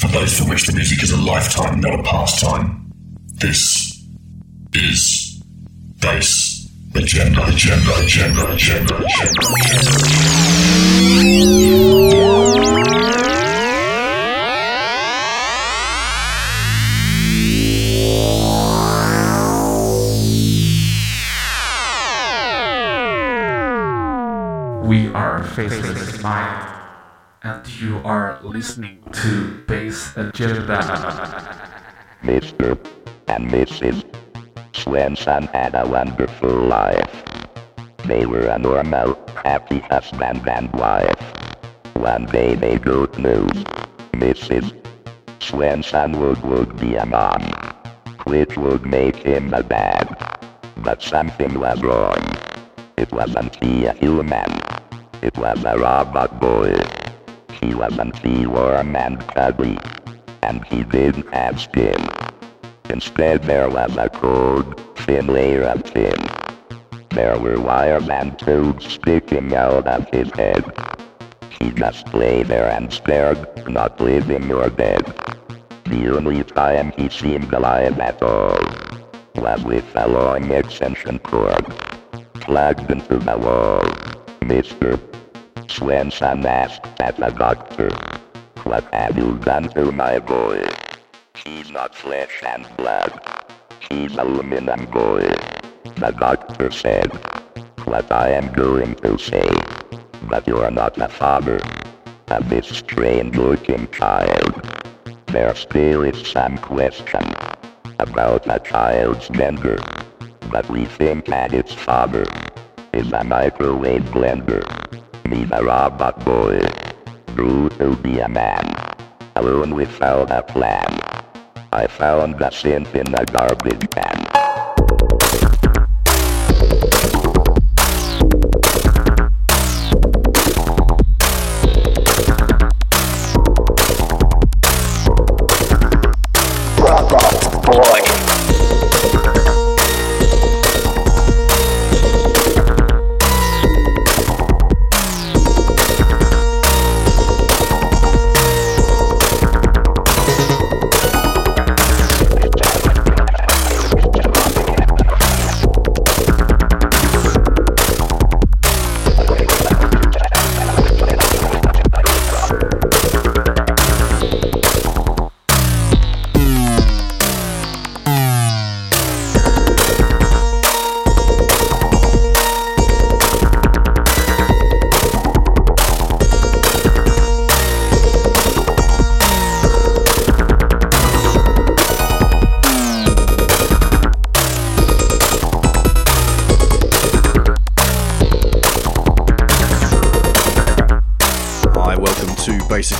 For those for which the music is a lifetime, not a pastime. This is Bass Agenda, Agenda, Agenda, Agenda, Agenda. We are Faceless Mind, and you are listening to Bass Agenda. Mr. and Mrs. Svensson had a wonderful life. They were a normal, happy husband and wife. One day they got news. Mrs. Svensson would, would be a mom, which would make him a dad. But something was wrong. It wasn't he a human. It was a robot boy. He wasn't he warm and cuddly. And he didn't have skin. Instead there was a cold, thin layer of skin. There were wires and tubes sticking out of his head. He just lay there and stared, not living or dead. The only time he seemed alive at all was with a long extension cord plugged into the wall. Mr. Svensson asked at the doctor, What have you done to my boy? He's not flesh and blood. He's aluminum boy. The doctor said, What I am going to say. But you're not the father of this strange looking child. There still is some question about the child's gender. But we think that its father is a microwave blender. Me a robot boy grew to be a man, alone without a plan. I found the synth in the garbage can.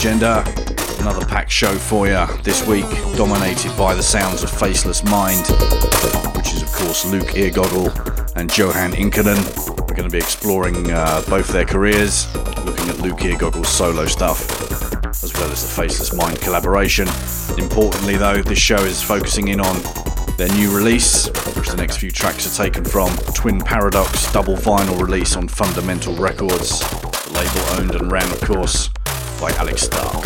Agenda. Another packed show for you this week, dominated by the sounds of Faceless Mind, which is, of course, Luke Eargoggle and Johan Inkinen. We're going to be exploring uh, both their careers, looking at Luke Eargoggle's solo stuff, as well as the Faceless Mind collaboration. Importantly, though, this show is focusing in on their new release, which the next few tracks are taken from Twin Paradox double vinyl release on Fundamental Records, the label owned and ran, of course, by Alex Stark.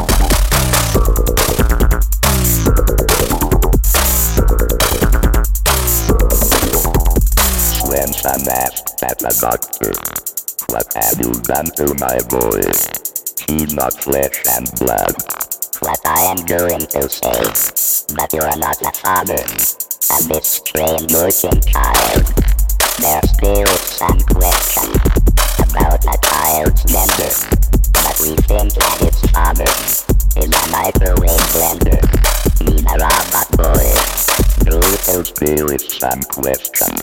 Svensson asked at the doctor, What have you done to my boy? He's not flesh and blood. what I am going to say, but you are not the father of this strange looking child. There still some question about the child's gender, we think that its father is a microwave blender. Me the robot boy, still is some question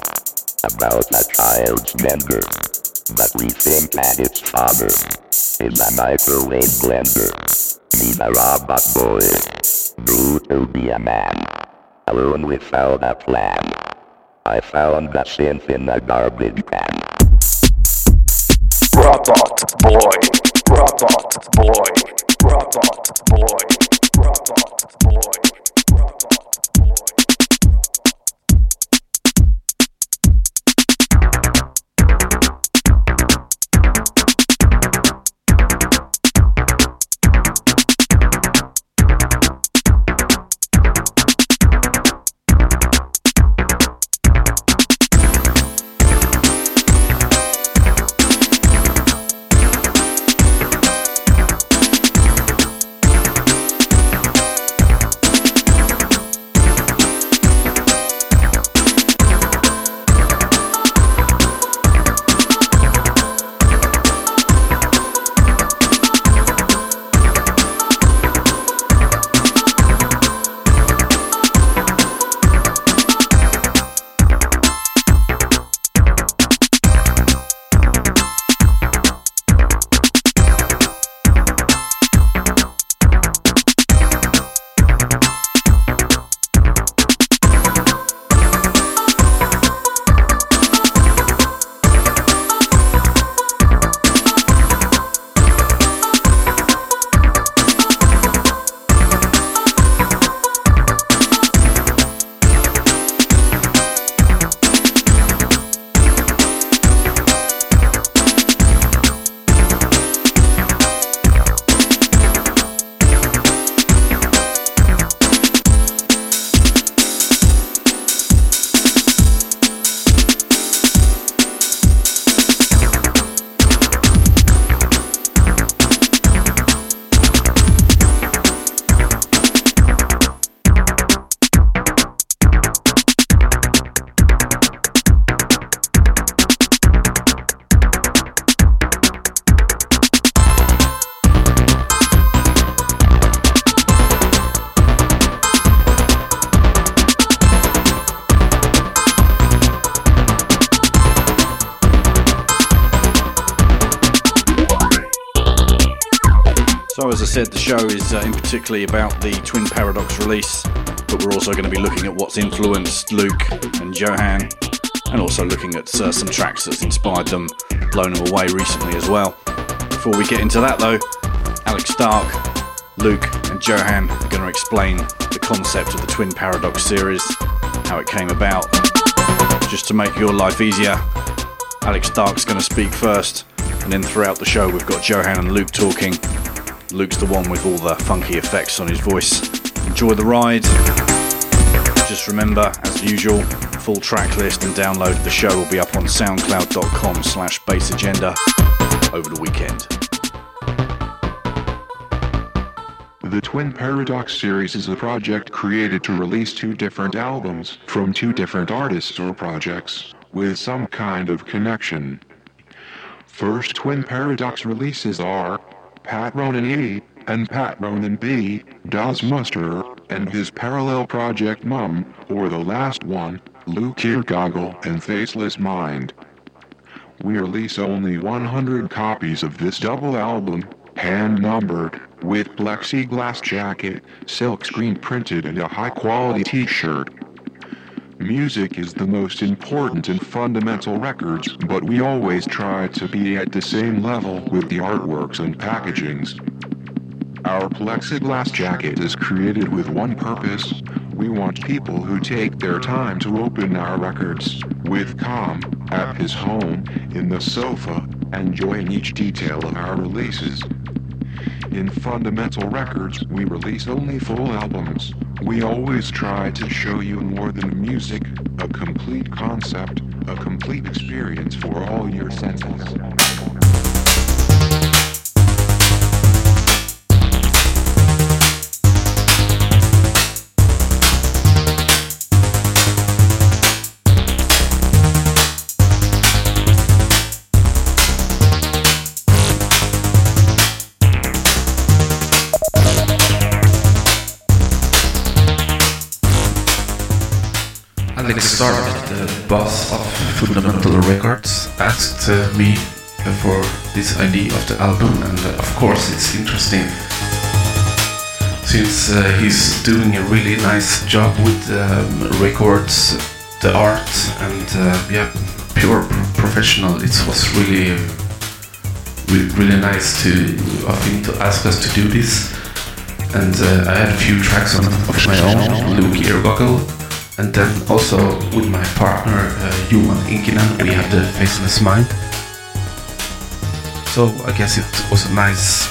about a child's gender. but we think that its father is a microwave blender. Meet a robot boy, to be a man, alone without a plan. I found the synth in a garbage can. Robot boy, robot boy, robot boy, robot boy, So, as I said, the show is uh, in particularly about the Twin Paradox release, but we're also going to be looking at what's influenced Luke and Johan, and also looking at uh, some tracks that's inspired them, blown them away recently as well. Before we get into that, though, Alex Stark, Luke, and Johan are going to explain the concept of the Twin Paradox series, how it came about. Just to make your life easier, Alex Stark's going to speak first, and then throughout the show, we've got Johan and Luke talking. Luke's the one with all the funky effects on his voice. Enjoy the ride. Just remember, as usual, full track list and download of the show will be up on soundcloud.com slash bassagenda over the weekend. The Twin Paradox series is a project created to release two different albums from two different artists or projects with some kind of connection. First Twin Paradox releases are Pat Ronan E and Pat Ronan B, Das Muster, and his parallel project Mum, or the last one, Luke Eargoggle and Faceless Mind. We release only 100 copies of this double album, hand numbered, with plexiglass jacket, silk screen printed, and a high quality t shirt. Music is the most important and fundamental records, but we always try to be at the same level with the artworks and packagings. Our plexiglass jacket is created with one purpose. We want people who take their time to open our records, with calm, at his home, in the sofa, enjoying each detail of our releases. In Fundamental Records, we release only full albums. We always try to show you more than music, a complete concept, a complete experience for all your senses. Alex Stark, the boss of Fundamental Records, asked uh, me for this idea of the album, and uh, of course it's interesting since uh, he's doing a really nice job with um, records, the art, and uh, yeah, pure pro- professional. It was really, really, nice to of him to ask us to do this. And uh, I had a few tracks on of my own, Luke Eargoggle, and then also with my partner uh, Johan Inkinen, we have the Faceless Mind. So I guess it was a nice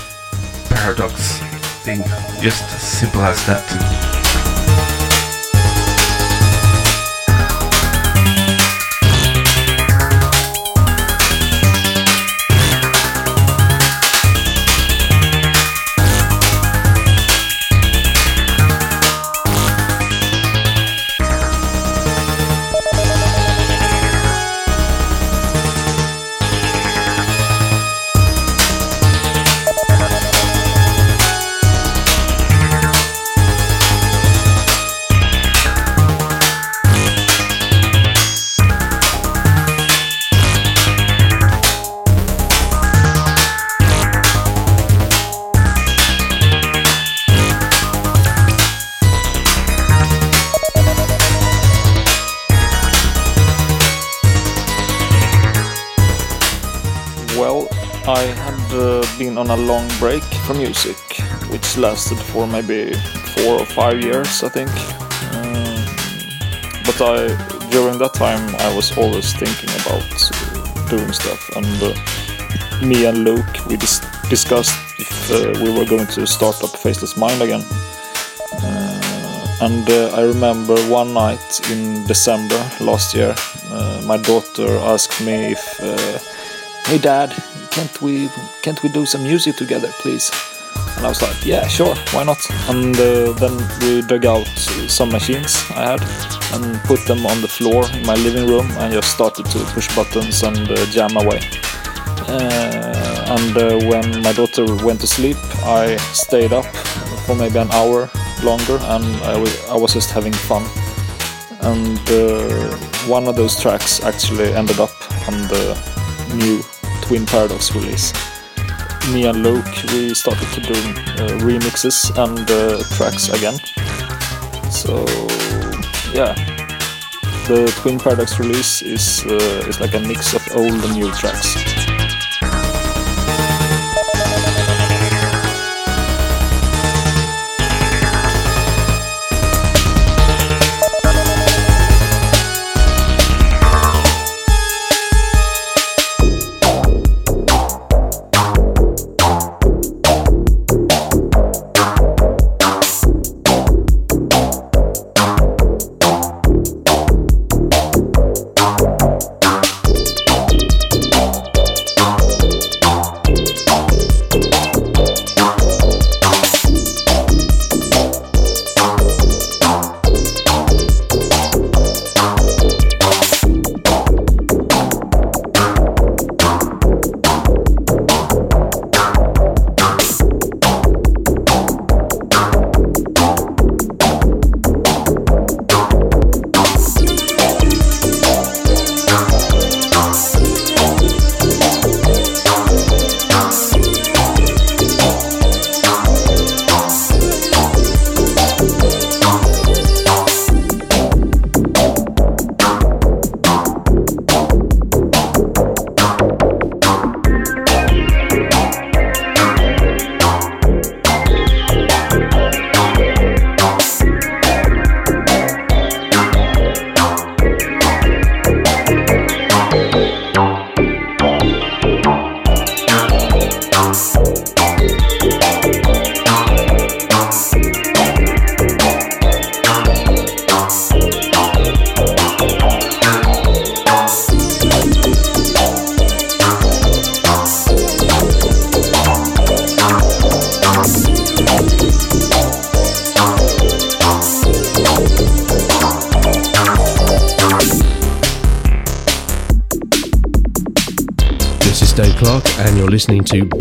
paradox thing, just as simple as that. On a long break from music, which lasted for maybe four or five years, I think. Um, but I, during that time, I was always thinking about doing stuff, and uh, me and Luke, we dis- discussed if uh, we were going to start up Faceless Mind again. Uh, and uh, I remember one night in December last year, uh, my daughter asked me if uh, hey dad can't we can't we do some music together please? And i was like yeah sure why not? And uh, then we dug out some machines i had and put them on the floor in my living room and just started to push buttons and uh, jam away. Uh, and uh, when my daughter went to sleep i stayed up for maybe an hour longer and i was, I was just having fun. And uh, one of those tracks actually ended up on the new Twin Paradox release. Me and Luke, we started to do uh, remixes and uh, tracks again. So yeah, the Twin Paradox release is uh, is like a mix of old and new tracks.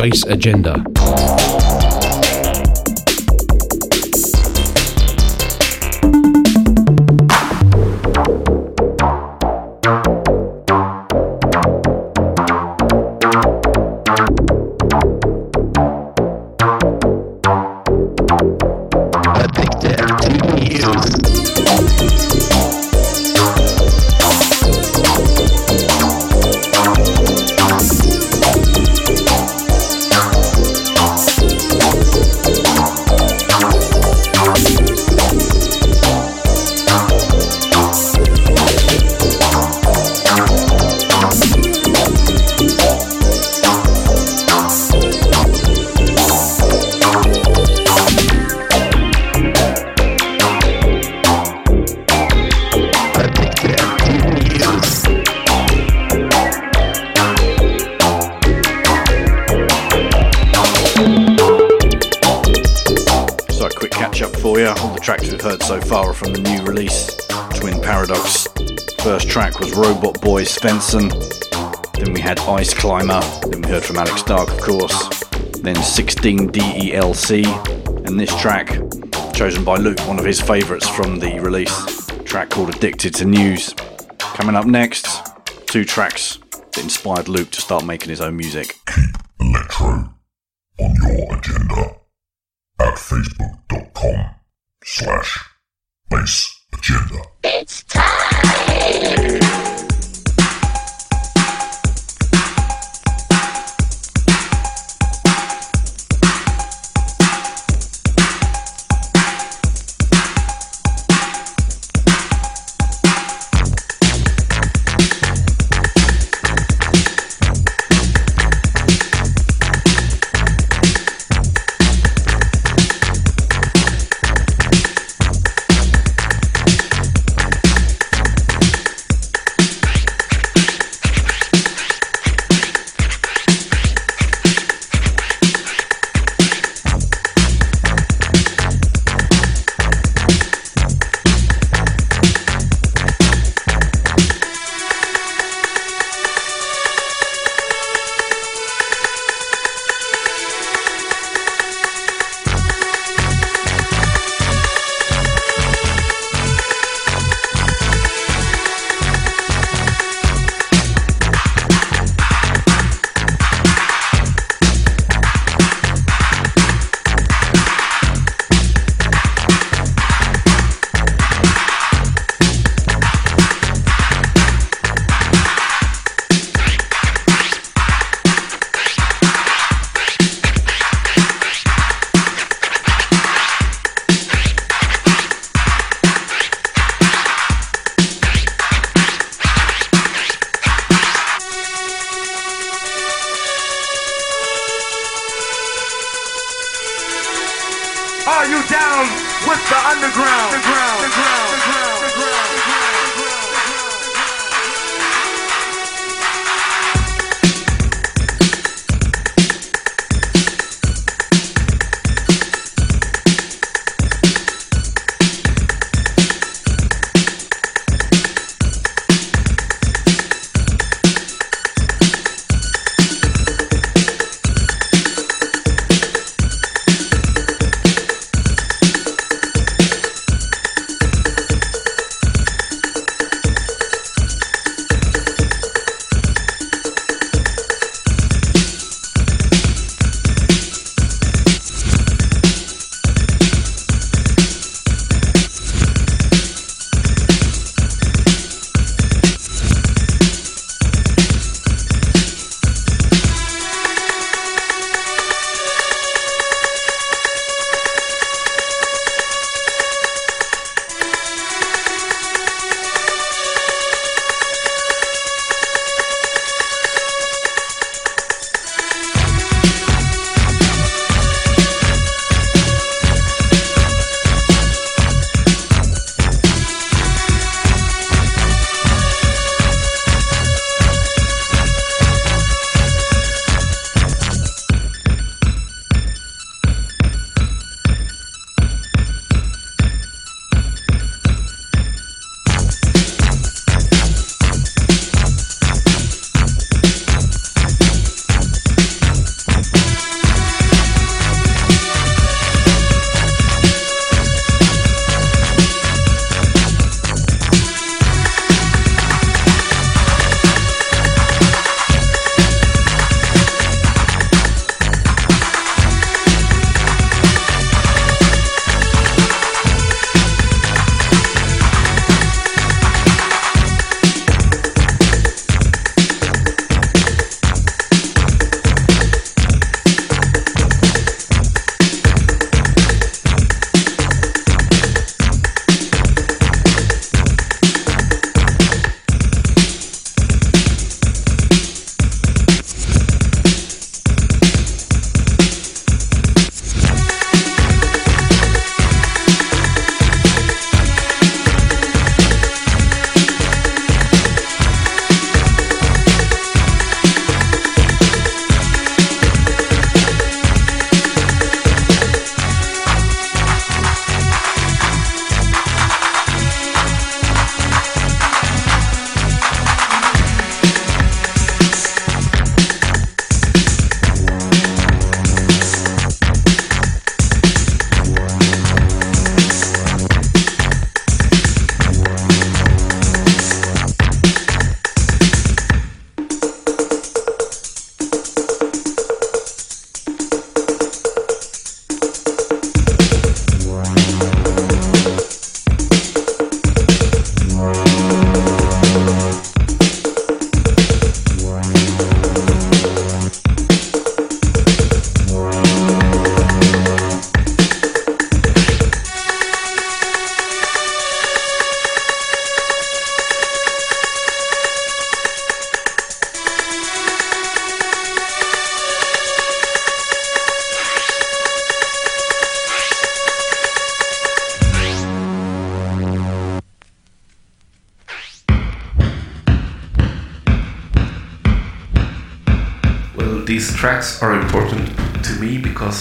Bass Agenda. Svensson. Then we had Ice Climber. Then we heard from Alex Stark, of course. Then 16DELC. And this track, chosen by Luke, one of his favourites from the release, track called Addicted to News. Coming up next, two tracks that inspired Luke to start making his own music.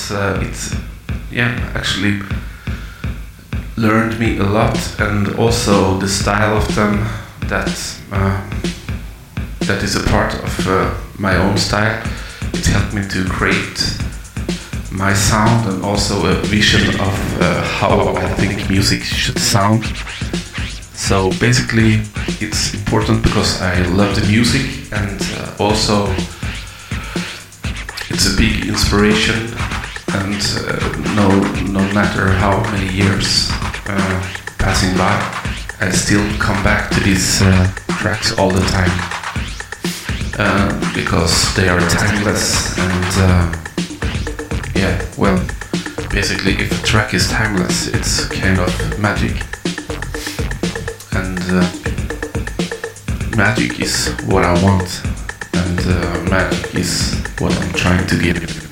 Because uh, it's yeah actually learned me a lot and also the style of them that uh, that is a part of uh, my own style. It helped me to create my sound and also a vision of uh, how I think music should sound. So basically it's important because I love the music and uh, also it's a big inspiration and uh, no no matter how many years uh, passing by I still come back to these uh, tracks all the time. Because they are timeless and yeah well basically if a track is timeless it's kind of magic. And uh, magic is what I want. And uh, magic is what I'm trying to give.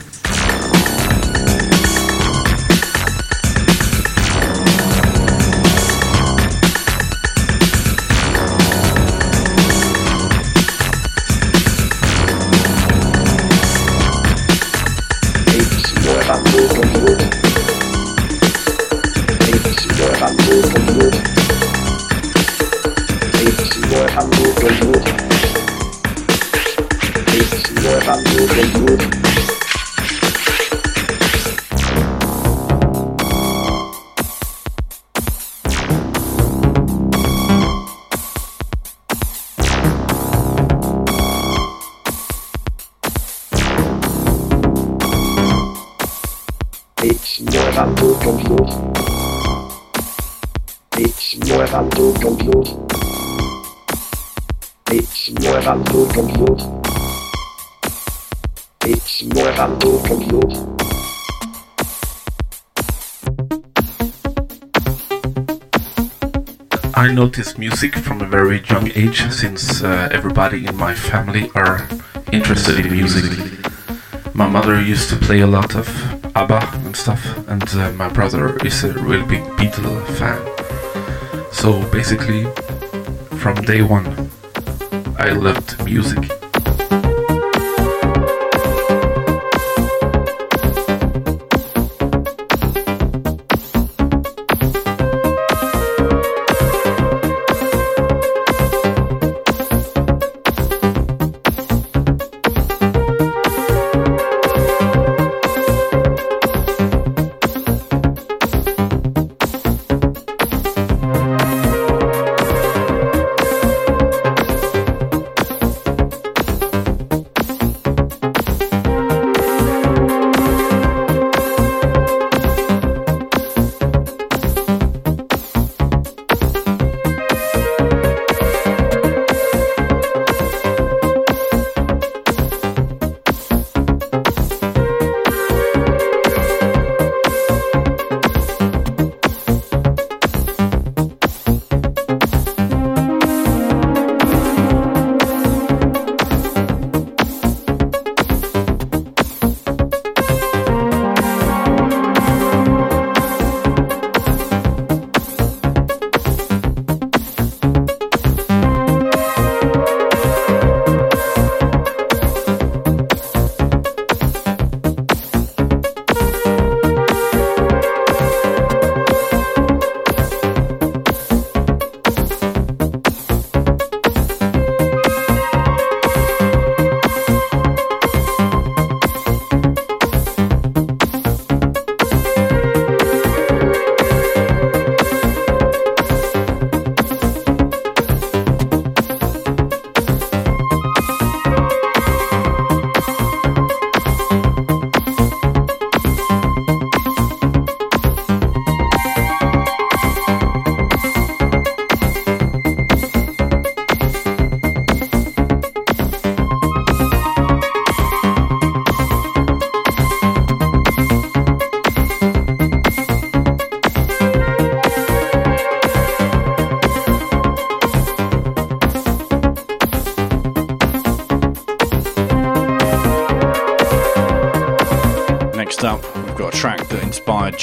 Noticed music from a very young age since uh, everybody in my family are interested in music. My mother used to play a lot of ABBA and stuff, and uh, my brother is a real big Beatle fan. So basically, from day one, I loved music.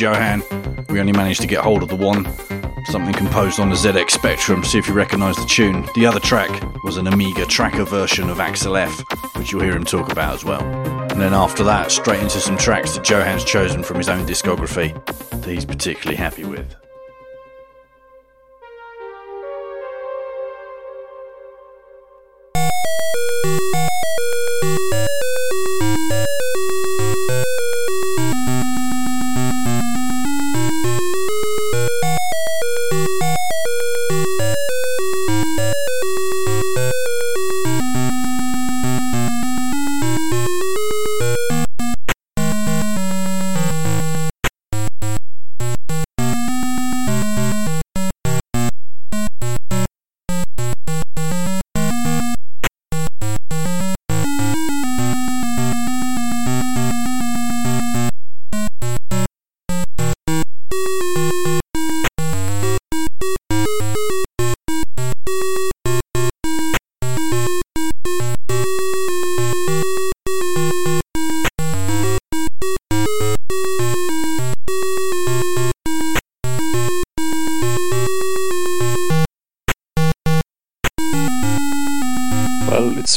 Johan. We only managed to get hold of the one, something composed on the ZX Spectrum, see if you recognise the tune. The other track was an Amiga tracker version of Axel F, which you'll hear him talk about as well. And then after that, straight into some tracks that Johan's chosen from his own discography that he's particularly happy with.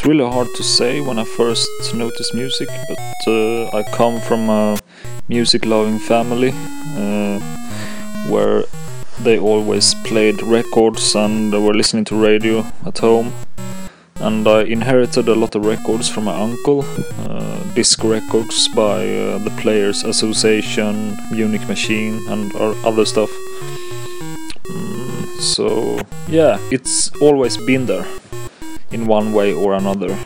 Really hard to say when I first noticed music, but uh, I come from a music loving family uh, where they always played records and were listening to radio at home. And I inherited a lot of records from my uncle, uh, disc records by uh, the Players Association, Munich Machine, and other stuff. Mm, so, yeah, it's always been there in one way or another.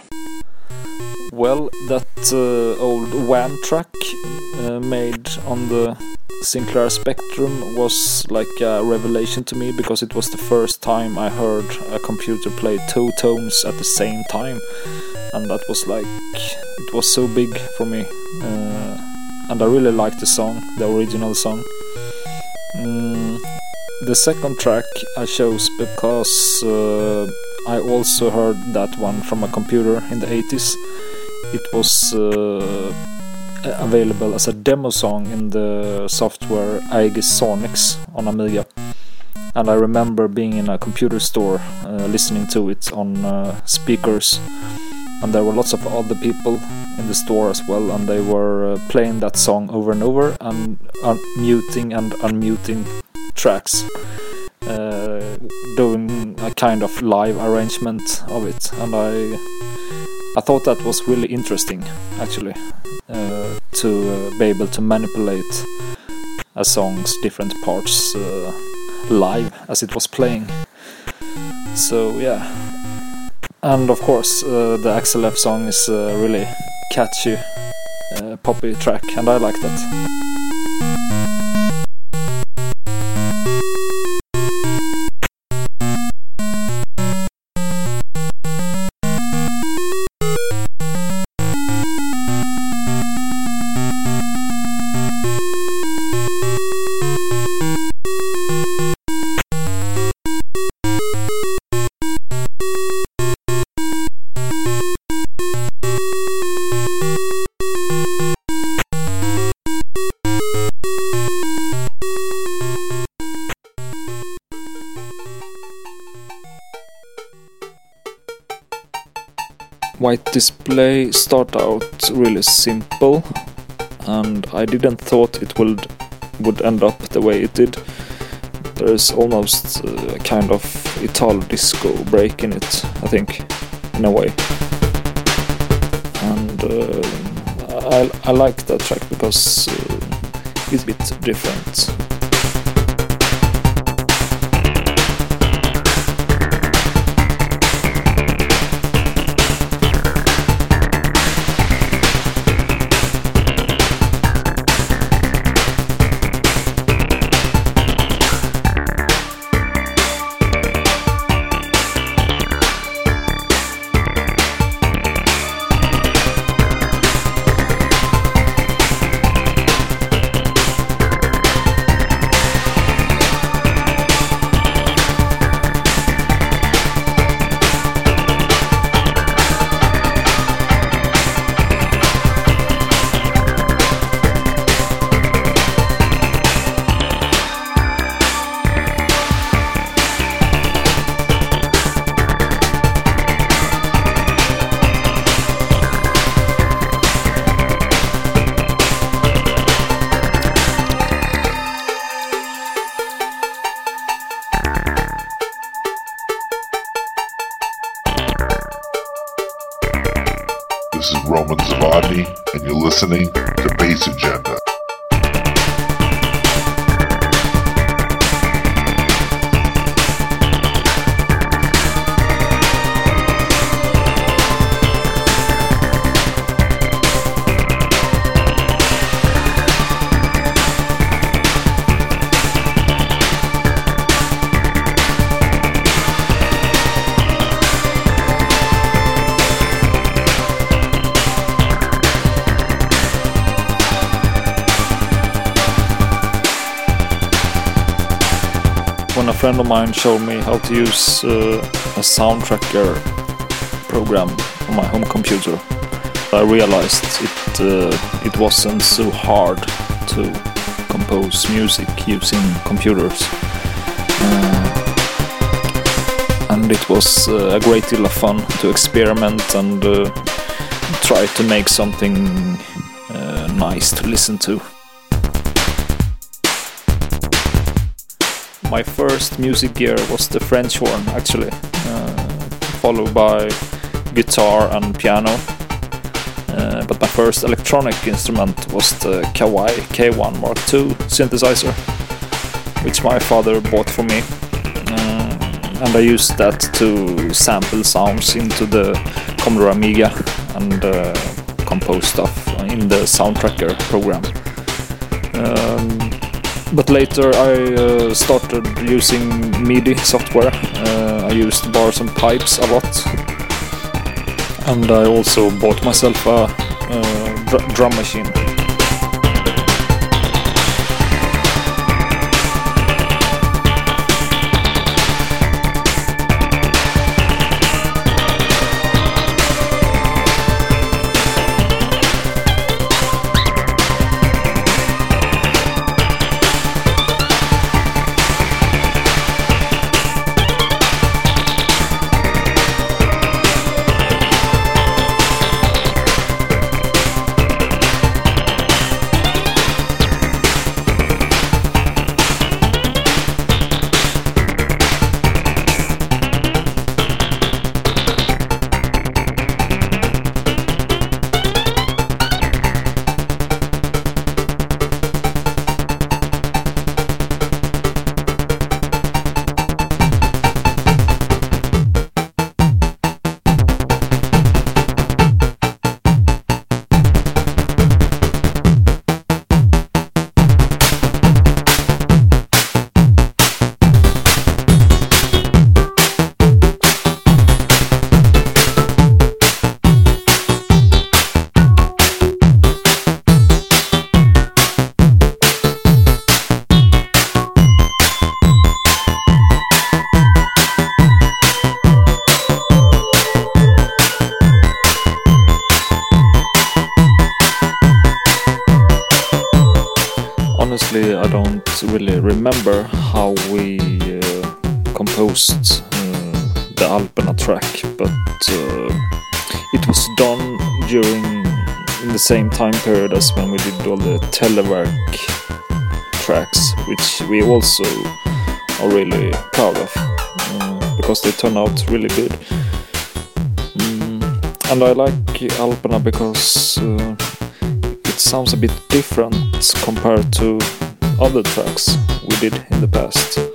Well, that uh, old Wham track uh, made on the Sinclair Spectrum was like a revelation to me because it was the first time I heard a computer play two tones at the same time, and that was like it was so big for me. Uh, and I really liked the song, the original song. Mm, the second track I chose because uh, I also heard that one from a computer in the 80s. It was uh, available as a demo song in the software Aegis Sonix on Amiga. And I remember being in a computer store uh, listening to it on uh, speakers. And there were lots of other people in the store as well, and they were uh, playing that song over and over and muting and unmuting tracks. Uh, doing a kind of live arrangement of it, and I I thought that was really interesting, actually, uh, to uh, be able to manipulate a song's different parts uh, live as it was playing. So yeah, and of course uh, the Axel F song is a really catchy, poppy track, and I like that. White display start out really simple and I didn't thought it would would end up the way it did. There's almost a kind of Italo disco break in it, I think, in a way. And uh, I, I like that track because uh, it's a bit different. Friend of mine showed me how to use uh, a sound tracker program on my home computer, I realized it uh, it wasn't so hard to compose music using computers. Uh, and it was uh, a great deal of fun to experiment and uh, try to make something uh, nice to listen to. My first music gear was the French horn, actually, uh, followed by guitar and piano. Uh, but my first electronic instrument was the Kawai K1 Mark II synthesizer, which my father bought for me. Uh, and I used that to sample sounds into the Commodore Amiga and uh, compose stuff in the Soundtracker program. Um, but later I uh, started using MIDI software. Uh, I used bars and pipes a lot, and I also bought myself a, dr- drum machine. Same time period as when we did all the Telewerk tracks, which we also are really proud of uh, because they turn out really good. Mm, and I like Alperna because uh, it sounds a bit different compared to other tracks we did in the past.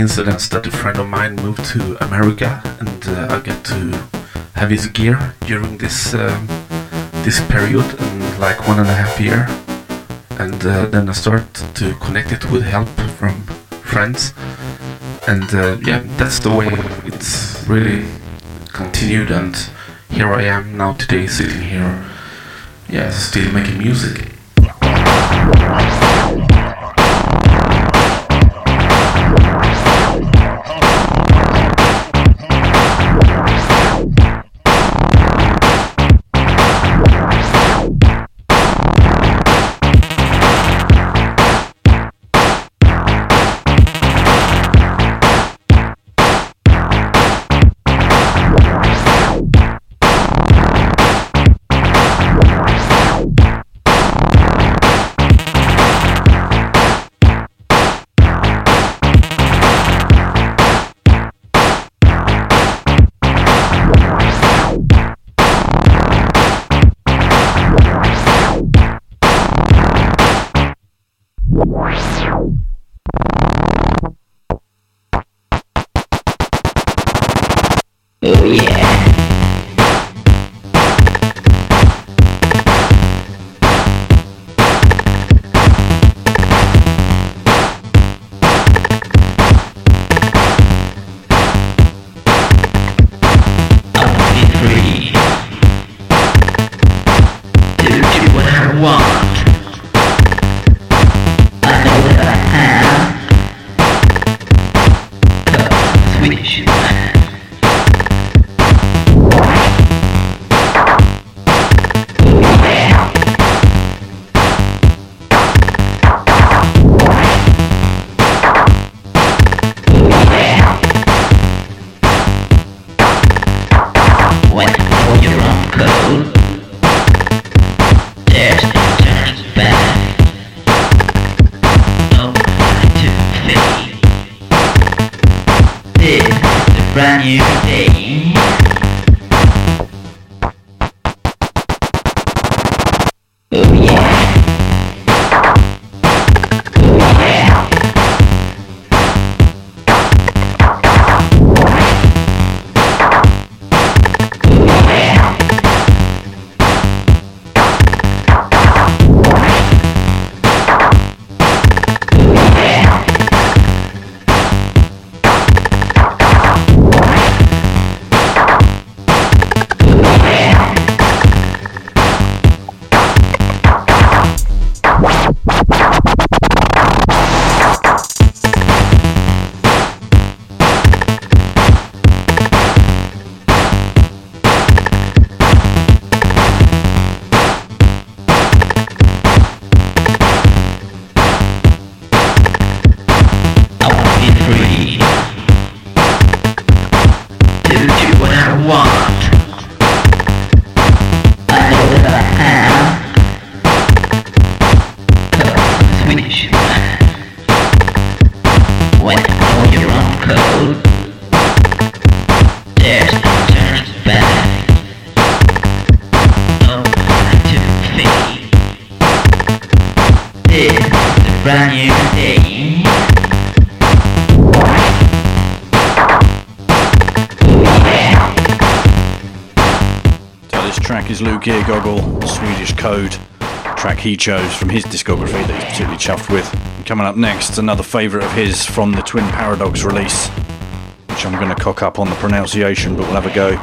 Coincidence that a friend of mine moved to America and uh, I got to have his gear during this um, this period and like one and a half year. And uh, then I started to connect it with help from friends. And uh, yeah that's the way it's really continued. And here I am now today sitting here yeah still making music chose from his discography that he's particularly chuffed with. And coming up next, another favourite of his from the Twin Paradox release, which I'm going to cock up on the pronunciation, but we'll have a go.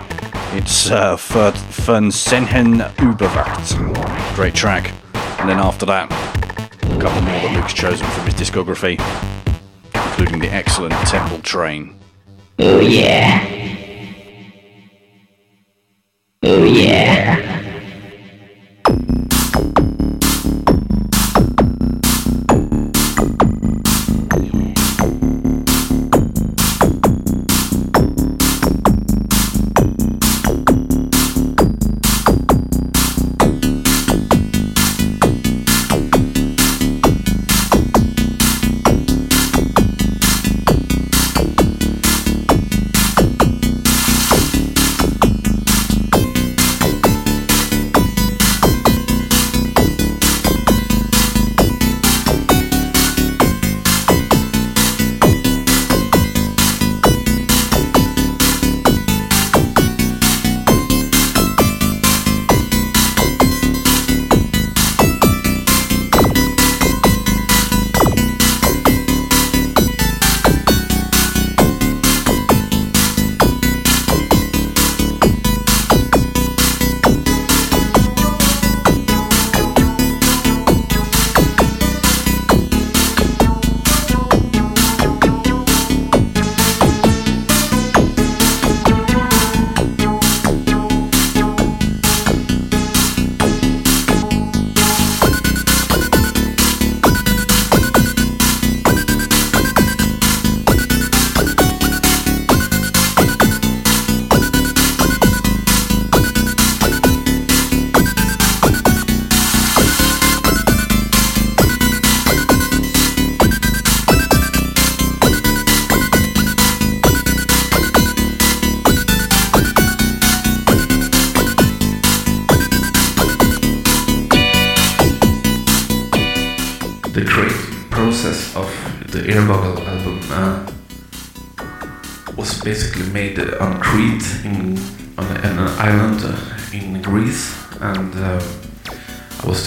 It's uh, Fer- Fernsenhen Überwacht. Great track. And then after that, a couple more that Luke's chosen from his discography, including the excellent Temple Train. Oh yeah.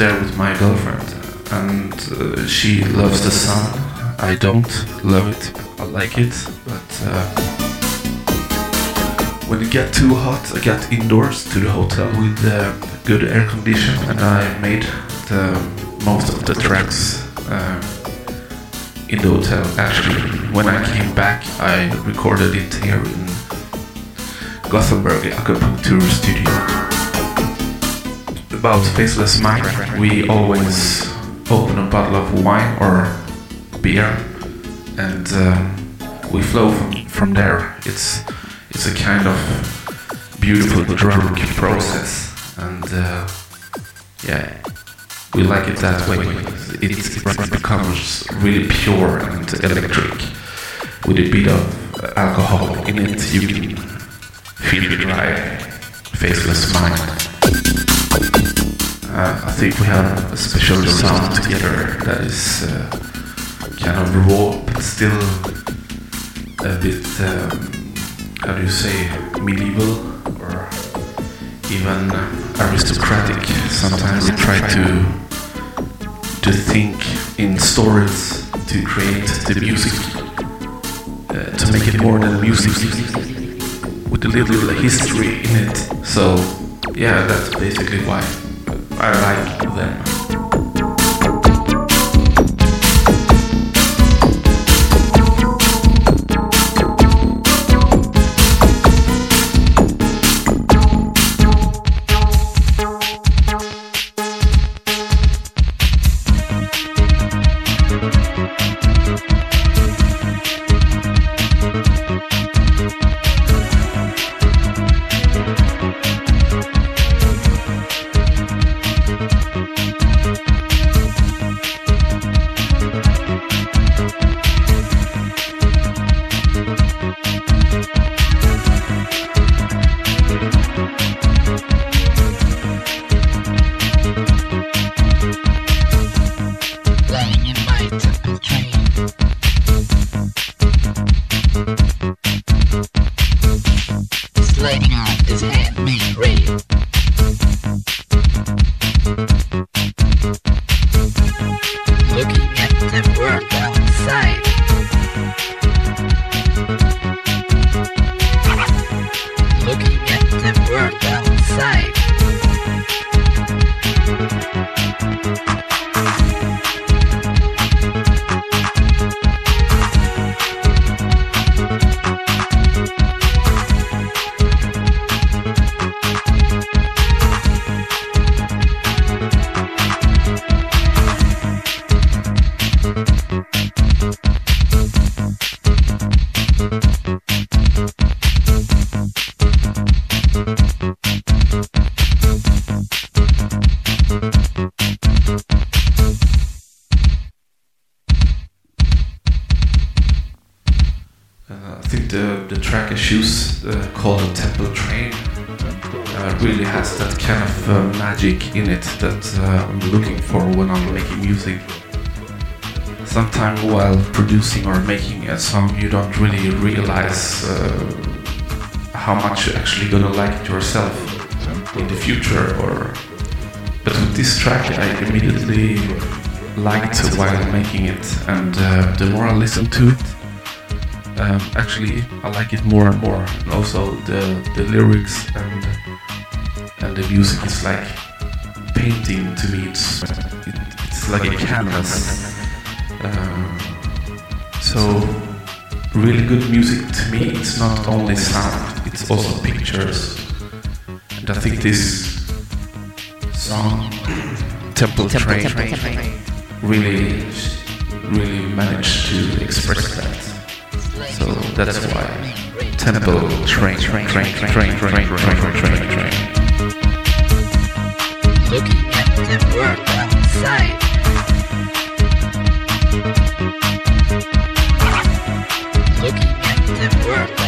There with my girlfriend, and uh, she loves the sun. I don't love it. I like it, but uh, when it got too hot, I got indoors to the hotel with uh, good air condition, and I made the most of the tracks uh, in the hotel. Actually, when I came back, I recorded it here in Gothenburg Acupuncture Studio. About Faceless Mind, we always open a bottle of wine or beer, and uh, we flow from, there. It's it's a kind of beautiful drunk process, and uh, yeah, we like it that way. It becomes really pure and electric with a bit of alcohol in it. You can feel the dry, faceless mind. Uh, I think we have a special sound together that is uh, kind of raw, but still a bit, um, how do you say, medieval or even aristocratic. Sometimes we try to to think in stories to create the music, uh, to make it more than music with a little bit of history in it. So, yeah, that's basically why 二十八有毒 that uh, I'm looking for when I'm making music. Sometimes while producing or making a song, you don't really realize uh, how much you're actually gonna like it yourself in the future. Or but with this track, I immediately liked while making it, and uh, the more I listen to it, um, actually I like it more and more. And also the the lyrics and and the music is like painting to me. It's, it, it's like a canvas. Um, so, really good music to me, it's not only sound, it's also pictures. And I think this song, Temple, Train, really, really managed to express that. So that's why Temple Train, Train, Train, Train, Train, Train, Train, Train. train. work.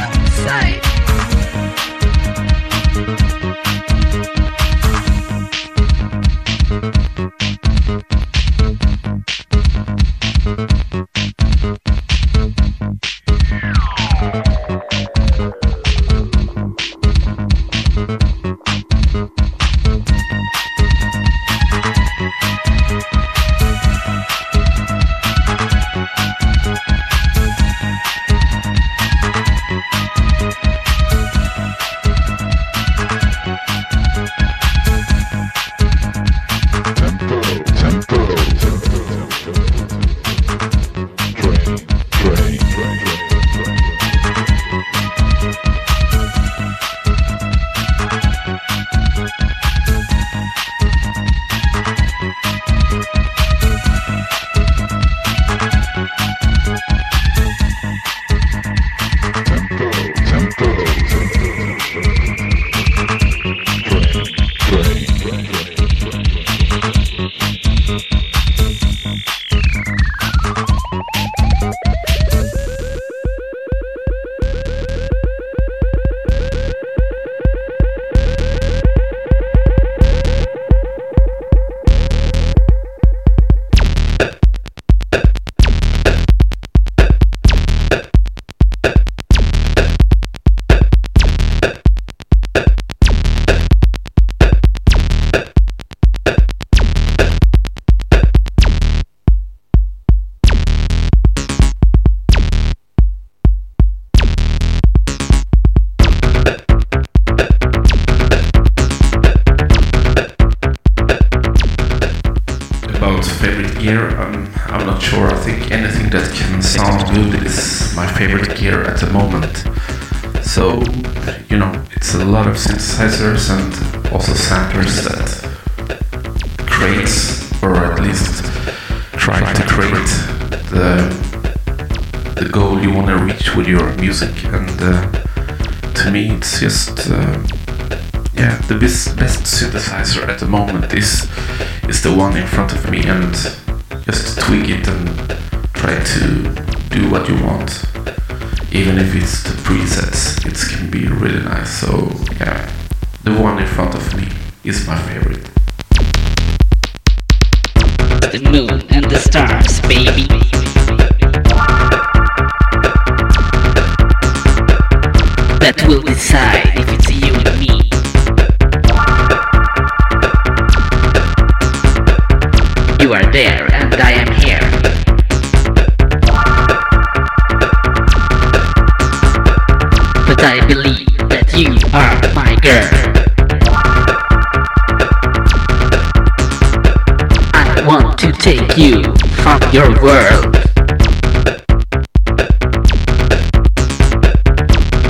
That sound good is my favorite gear at the moment. So, you know, it's a lot of synthesizers and also samplers that creates, or at least try to create the the goal you want to reach with your music. And uh, to me, it's just uh, yeah, the best best synthesizer at the moment is is the one in front of me, and just tweak it and try to do what you want. Even if it's the presets, it can be really nice. So yeah, the one in front of me is my favorite. The moon and the stars, baby. That will decide if it's you and me. You are there believe that you are my girl. I want to take you from your world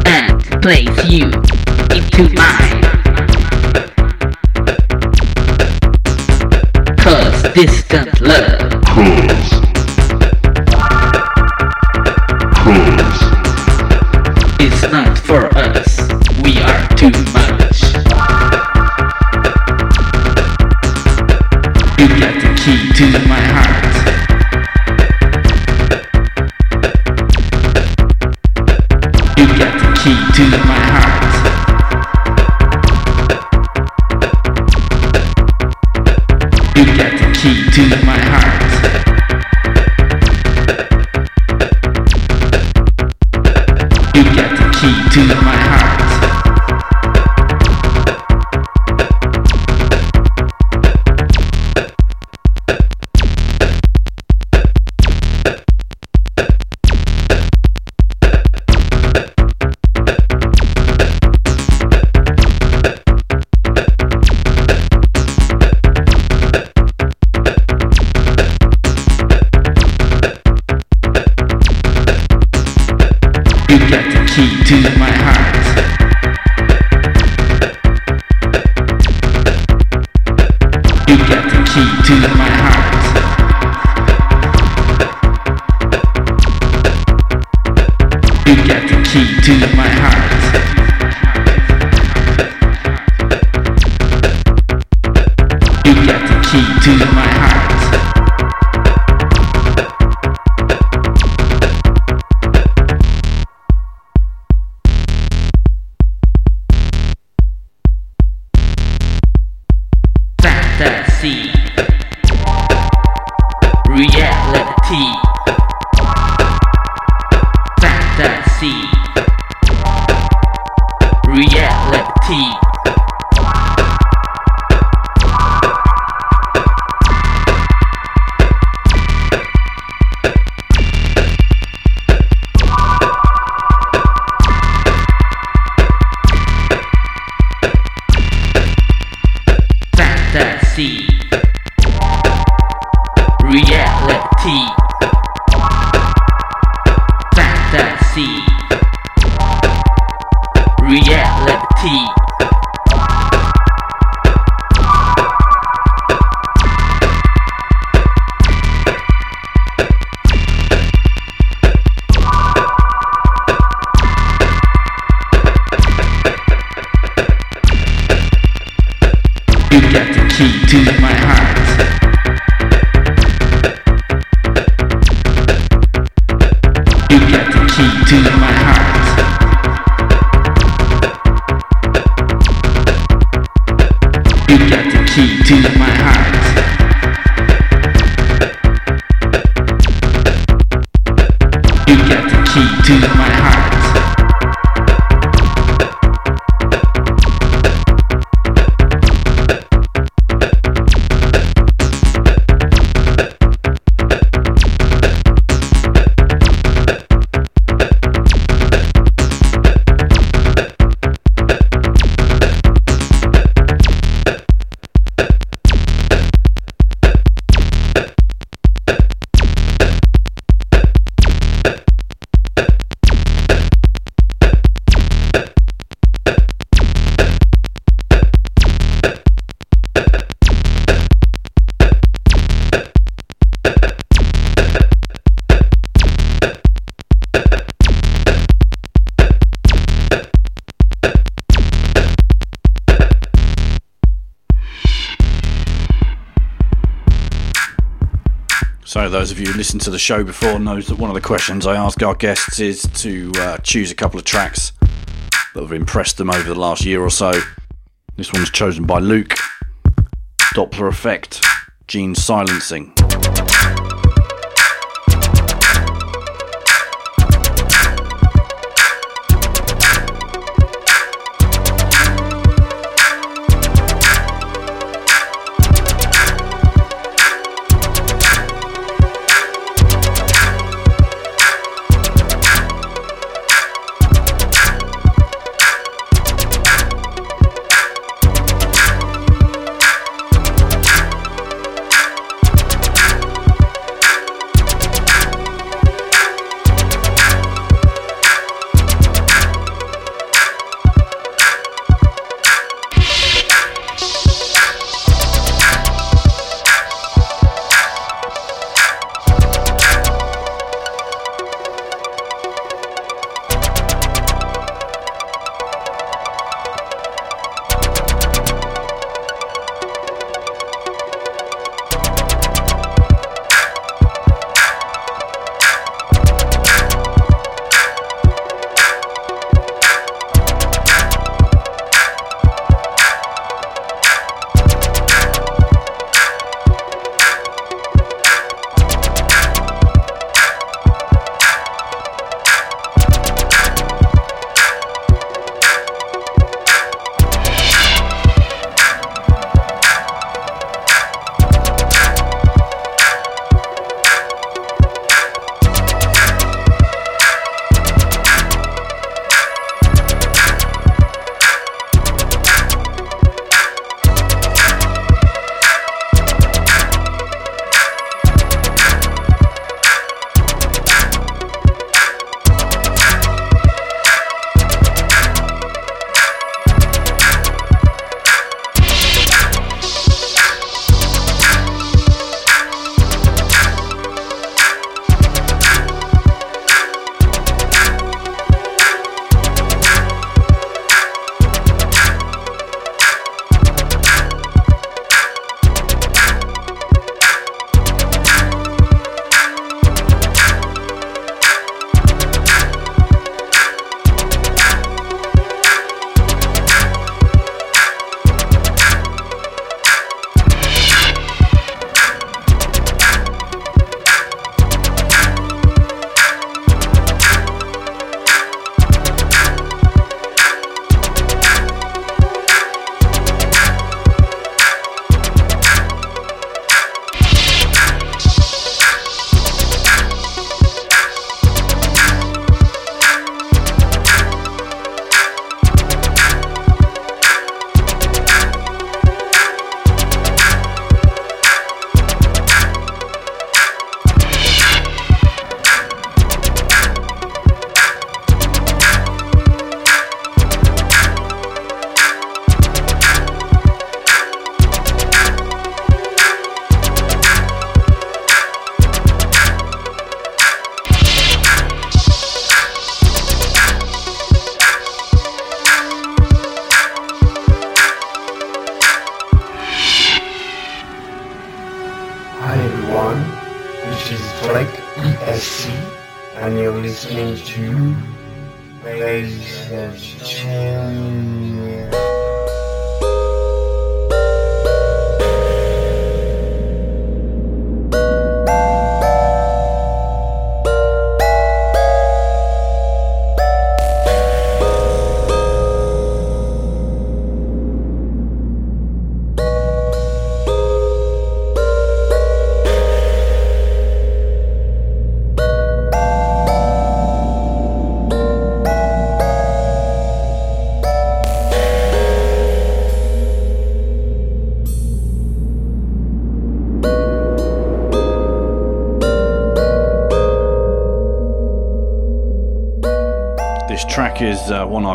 and place you into mine. Cause distant love hmm. You listened to the show before knows that one of the questions I ask our guests is to uh, choose a couple of tracks that have impressed them over the last year or so. This one's chosen by Luke. Dopplereffekt, Gene Silencing.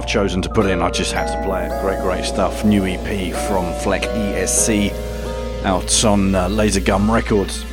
I've chosen to put in. I just had to play it. Great, great stuff. New EP from Fleck ESC out on uh, Laser Gum Records.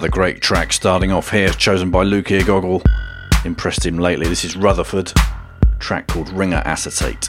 Another great track starting off here, chosen by Luke Eargoggle. Impressed him lately. This is Rutherford, track called Ringer Acetate.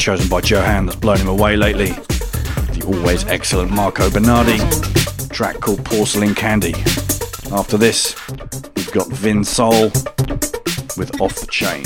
Chosen by Johan that's blown him away lately. The always excellent Marco Bernardi. Track called Porcelain Candy. After this, we've got Vin Sol with Off the Chain.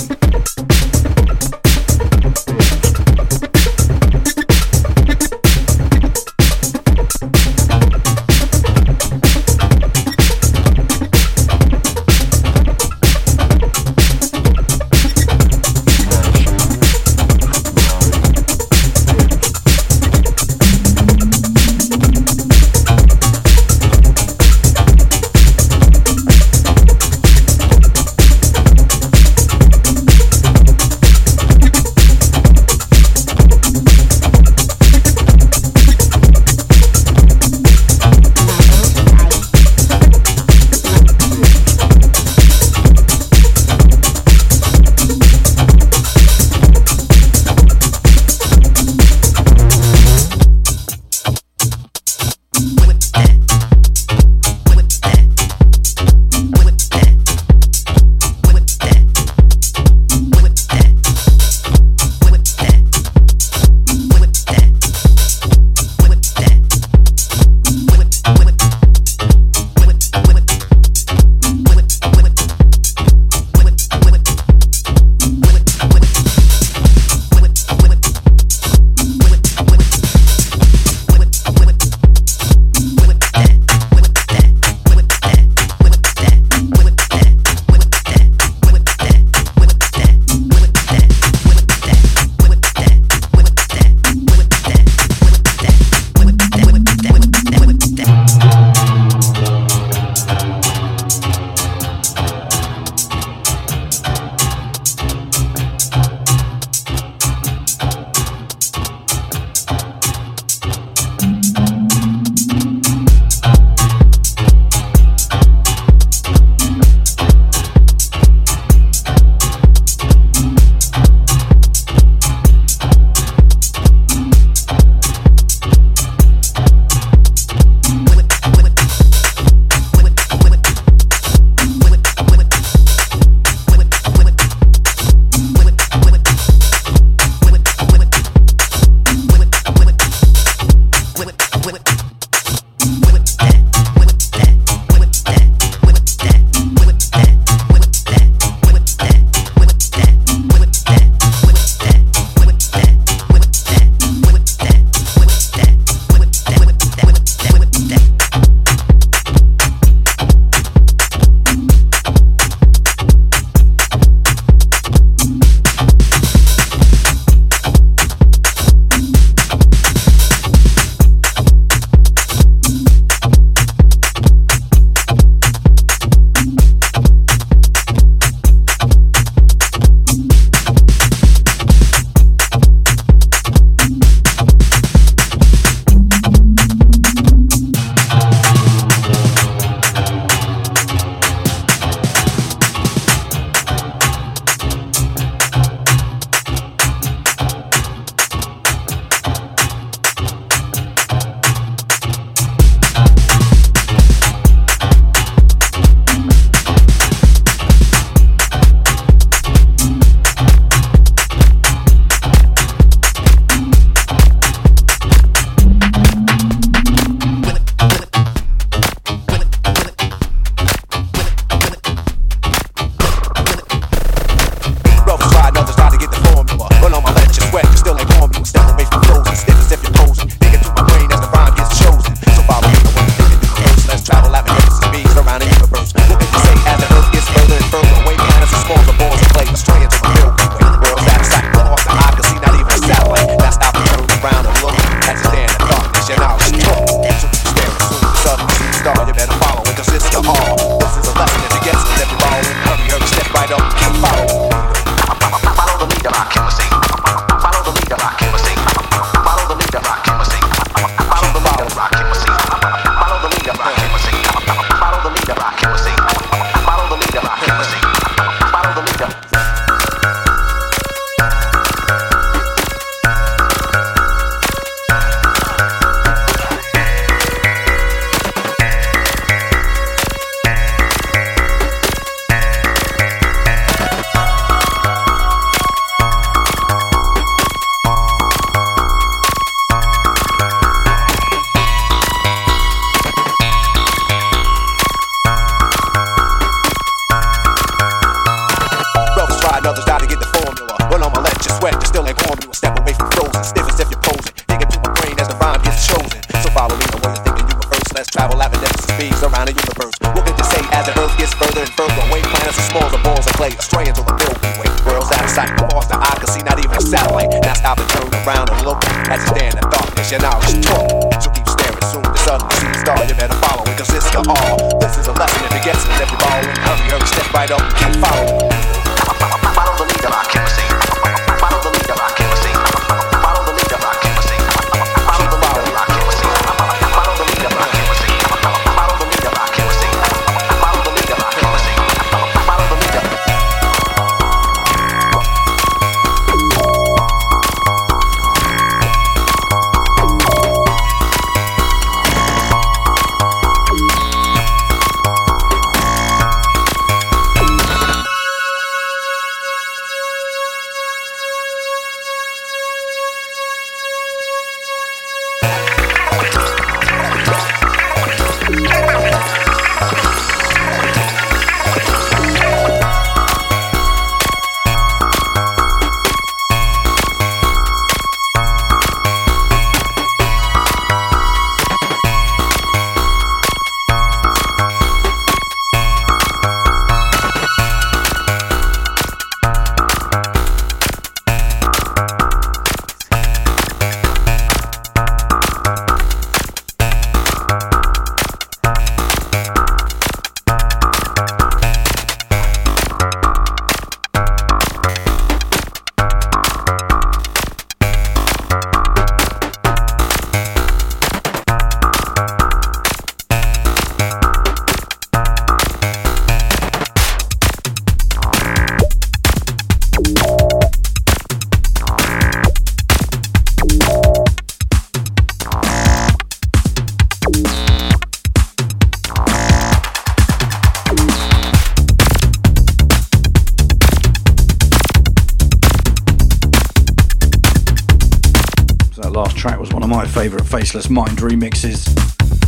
Faceless Mind remixes.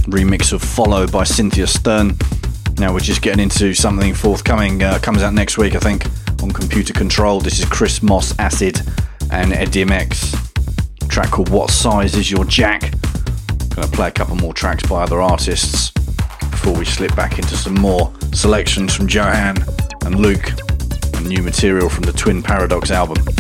Remix of Follow by Cynthia Stern. Now we're just getting into something forthcoming, uh, comes out next week, I think, on Computer Control. This is Chris Moss Acid and EDMX. Track called What Size Is Your Jack? Gonna play a couple more tracks by other artists before we slip back into some more selections from Johan and Luke and new material from the Twin Paradox album.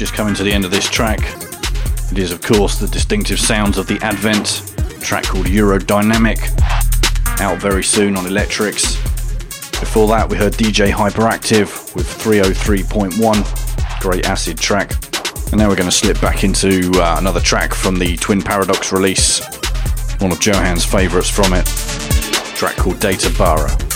Just coming to the end of this track. It is, of course, the distinctive sounds of the Advent track called Eurodynamic, out very soon on Electrics. Before that, we heard DJ Hyperactive with 303.1, great acid track. And now we're going to slip back into uh, another track from the Twin Paradox release, one of Johan's favourites from it, track called Data Bara.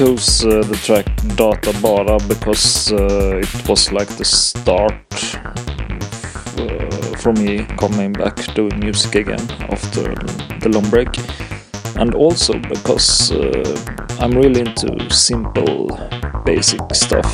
Chose uh, the track Data Bara because uh, it was like the start uh, for me coming back doing music again after the long break. And also because uh, I'm really into simple, basic stuff.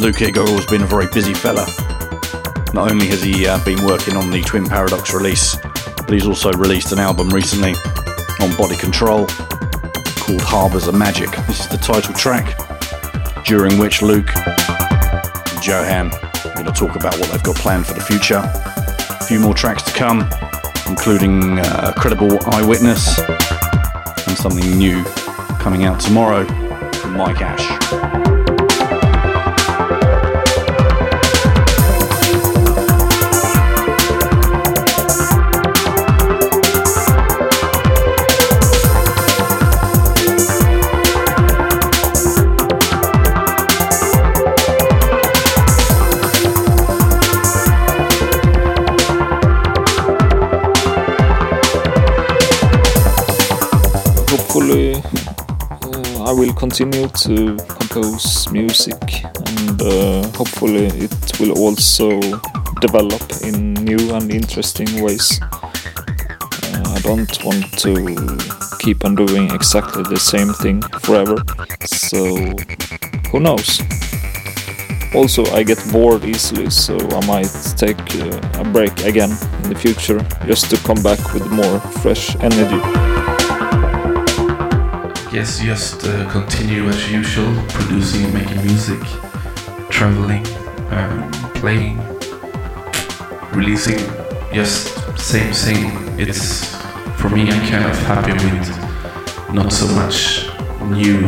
Luke Eargoggle has been a very busy fella. Not only has he uh, been working on the Twin Paradox release, but he's also released an album recently on Body Control called Harbours of Magic. This is the title track, during which Luke and Johan are going to talk about what they've got planned for the future. A few more tracks to come, including uh, Credible Eyewitness and something new coming out tomorrow from Mike Ash. I will continue to compose music and uh, hopefully it will also develop in new and interesting ways. Uh, I don't want to keep on doing exactly the same thing forever, so who knows? Also, I get bored easily, so I might take uh, a break again in the future just to come back with more fresh energy. Yes, just uh, continue as usual, producing and making music, traveling, um, playing, releasing, just same, same. It's for me, I'm kind of happy with not so much new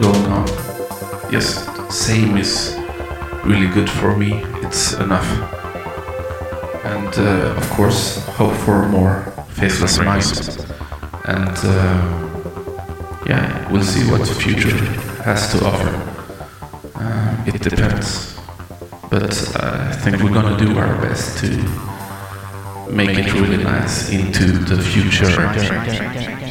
going on. Just same is really good for me. It's enough. And uh, of course, hope for more faceless minds. And uh, yeah, we'll see what the future has to offer. Uh, it depends. But uh, I think we're gonna do our best to make it really nice into the future.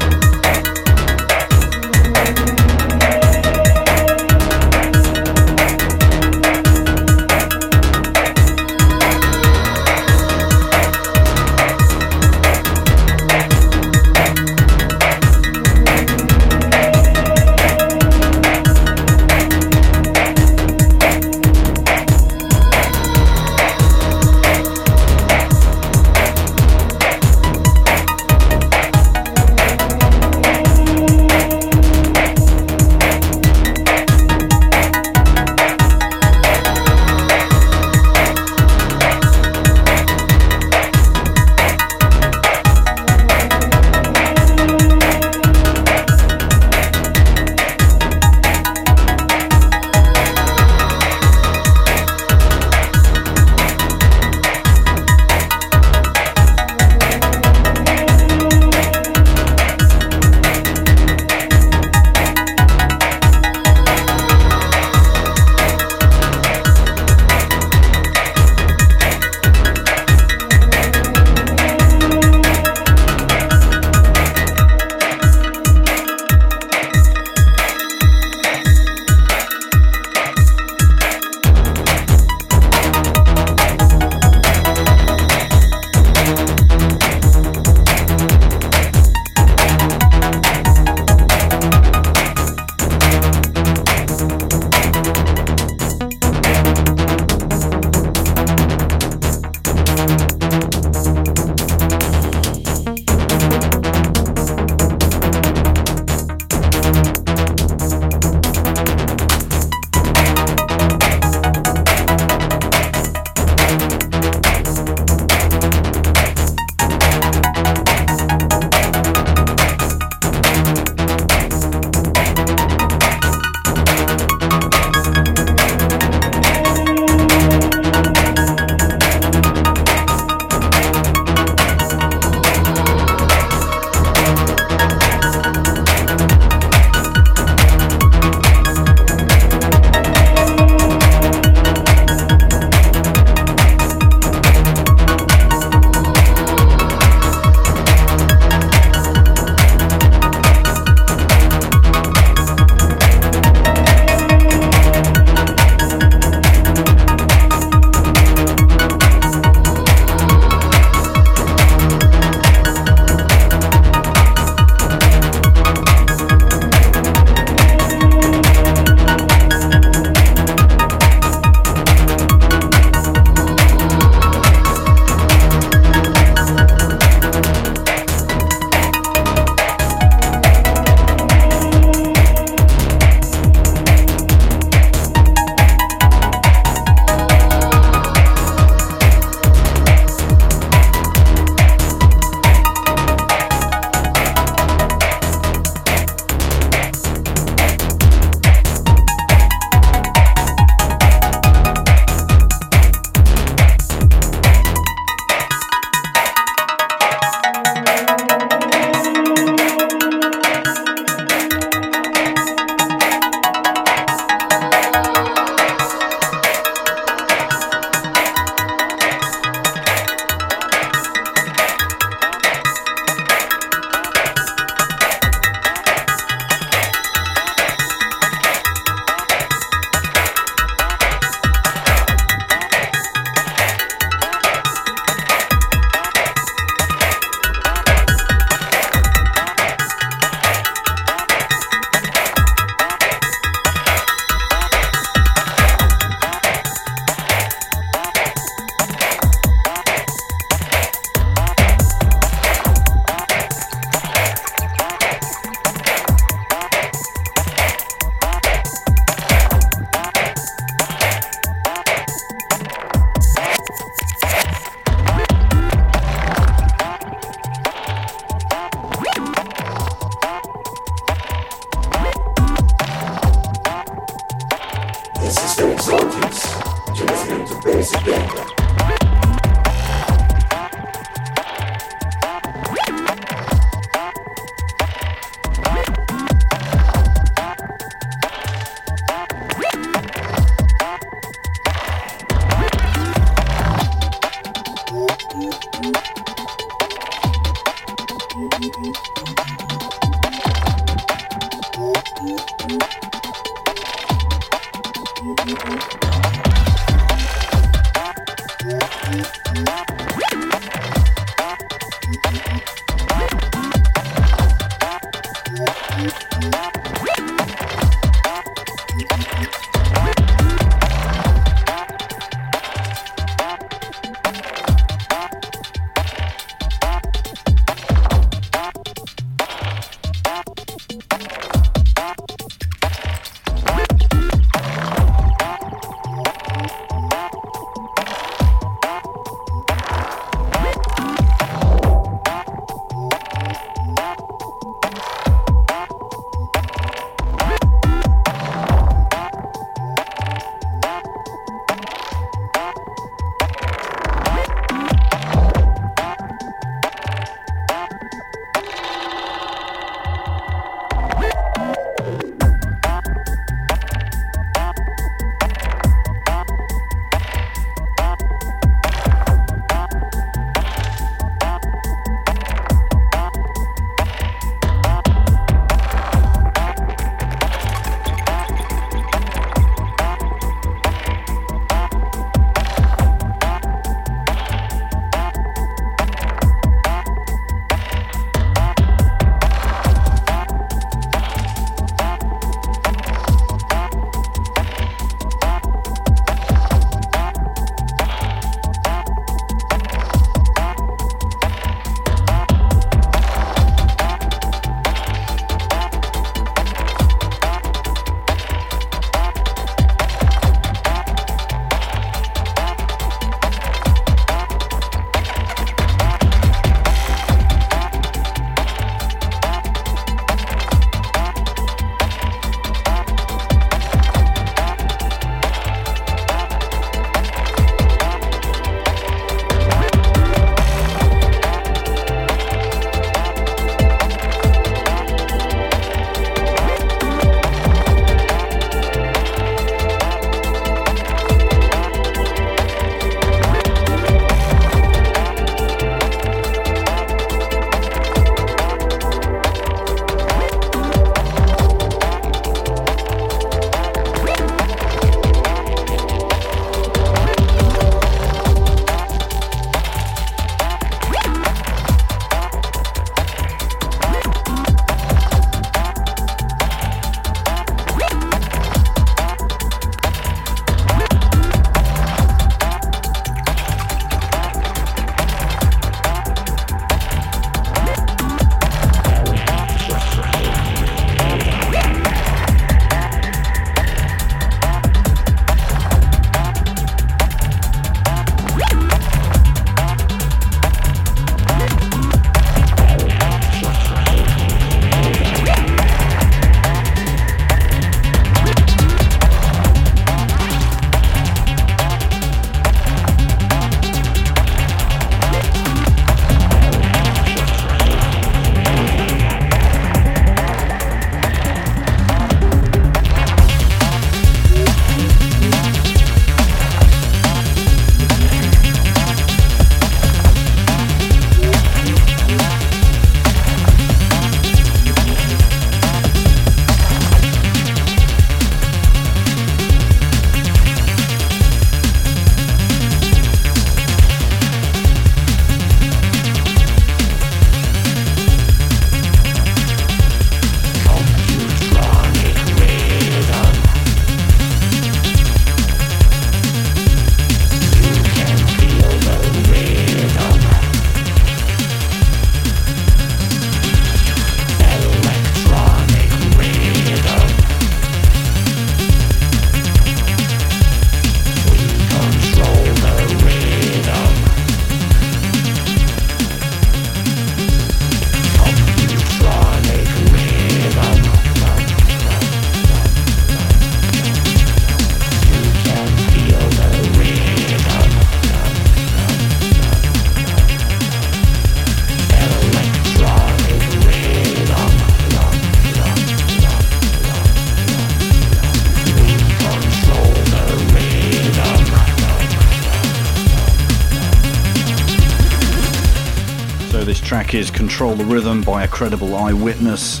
Control the Rhythm by a credible eyewitness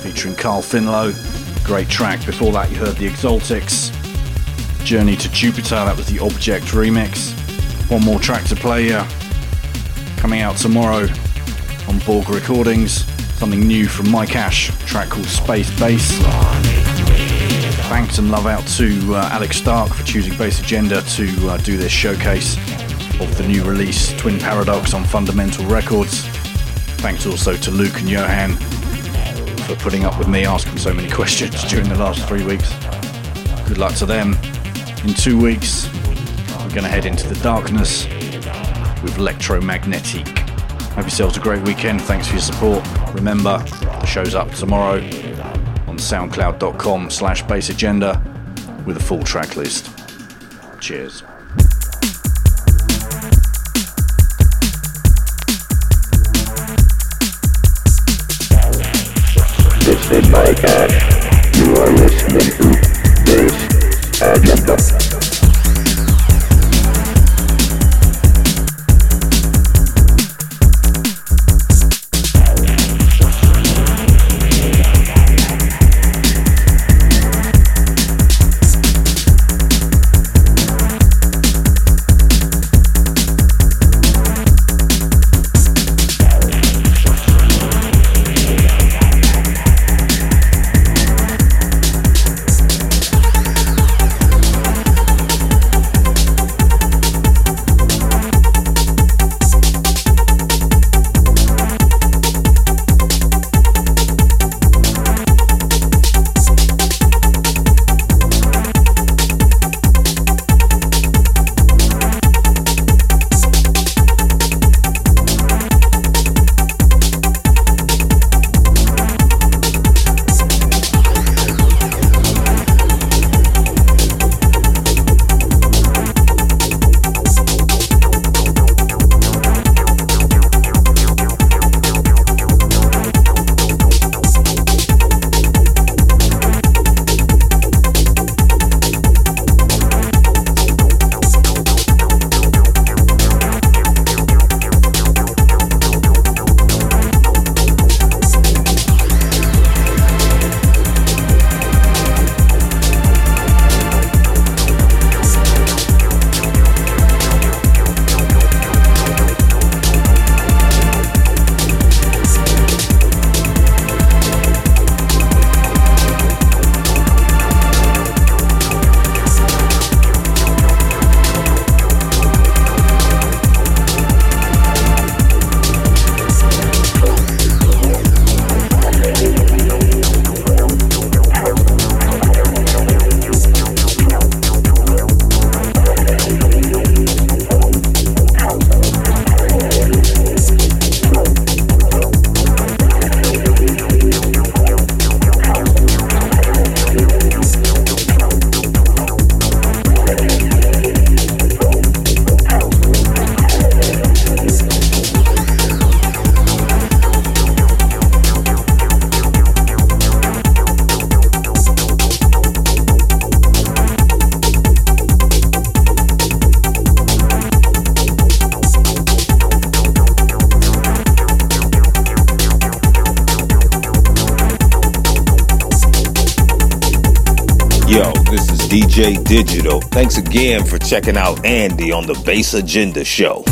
featuring Carl Finlow. Great track. Before that, you heard the Exaltics. Journey to Jupiter, that was the Objekt remix. One more track to play here. Coming out tomorrow on Borg Recordings. Something new from Mike Ash, track called Space Bass. Thanks and love out to uh, Alex Stark for choosing Bass Agenda to uh, do this showcase of the new release Twin Paradox on Fundamental Records. Thanks also to Luke and Johan for putting up with me asking so many questions during the last three weeks. Good luck to them. In two weeks, we're going to head into the darkness with Electromagnetic. Have yourselves a great weekend. Thanks for your support. Remember, the show's up tomorrow on soundcloud.com slash bassagenda with a full track list. Cheers. Digital. Thanks again for checking out Andy on the Bass Agenda Show.